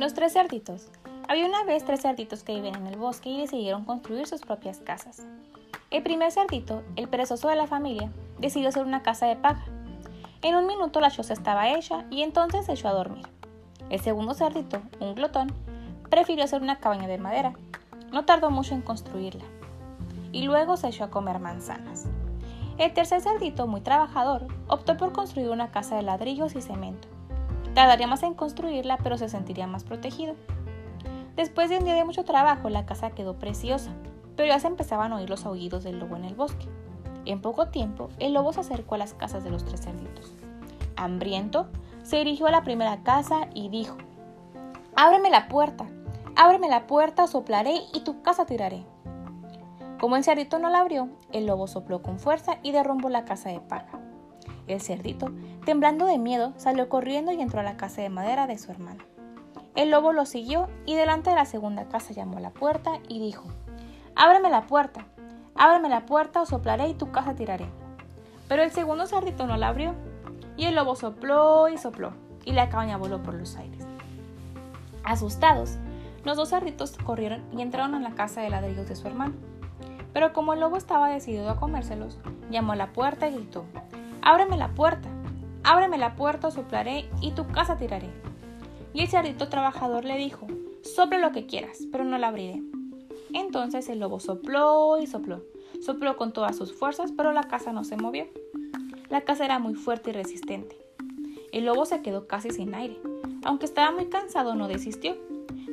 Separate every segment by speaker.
Speaker 1: Los tres cerditos. Había una vez tres cerditos que vivían en el bosque y decidieron construir sus propias casas. El primer cerdito, el perezoso de la familia, decidió hacer una casa de paja. En un minuto la choza estaba hecha y entonces se echó a dormir. El segundo cerdito, un glotón, prefirió hacer una cabaña de madera. No tardó mucho en construirla. Y luego se echó a comer manzanas. El tercer cerdito, muy trabajador, optó por construir una casa de ladrillos y cemento. Tardaría más en construirla, pero se sentiría más protegido. Después de un día de mucho trabajo, la casa quedó preciosa, pero ya se empezaban a oír los aullidos del lobo en el bosque. En poco tiempo, el lobo se acercó a las casas de los tres cerditos. Hambriento, se dirigió a la primera casa y dijo, Ábreme la puerta, ábreme la puerta, soplaré y tu casa tiraré. Como el cerdito no la abrió, el lobo sopló con fuerza y derrumbó la casa de paja. El cerdito, temblando de miedo, salió corriendo y entró a la casa de madera de su hermano. El lobo lo siguió y delante de la segunda casa llamó a la puerta y dijo, Ábreme la puerta, ábreme la puerta o soplaré y tu casa tiraré. Pero el segundo cerdito no la abrió y el lobo sopló y sopló y la cabaña voló por los aires. Asustados, los dos cerditos corrieron y entraron a la casa de ladrillos de su hermano. Pero como el lobo estaba decidido a comérselos, llamó a la puerta y gritó, Ábreme la puerta, ábreme la puerta, soplaré y tu casa tiraré. Y el cerdito trabajador le dijo, sopla lo que quieras, pero no la abriré. Entonces el lobo sopló y sopló, sopló con todas sus fuerzas, pero la casa no se movió. La casa era muy fuerte y resistente. El lobo se quedó casi sin aire. Aunque estaba muy cansado, no desistió.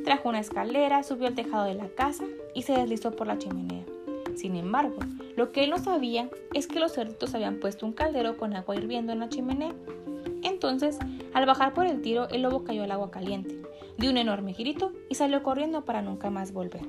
Speaker 1: Trajo una escalera, subió al tejado de la casa y se deslizó por la chimenea. Sin embargo, lo que él no sabía es que los cerditos habían puesto un caldero con agua hirviendo en la chimenea. Entonces, al bajar por el tiro, el lobo cayó al agua caliente, dio un enorme grito y salió corriendo para nunca más volver.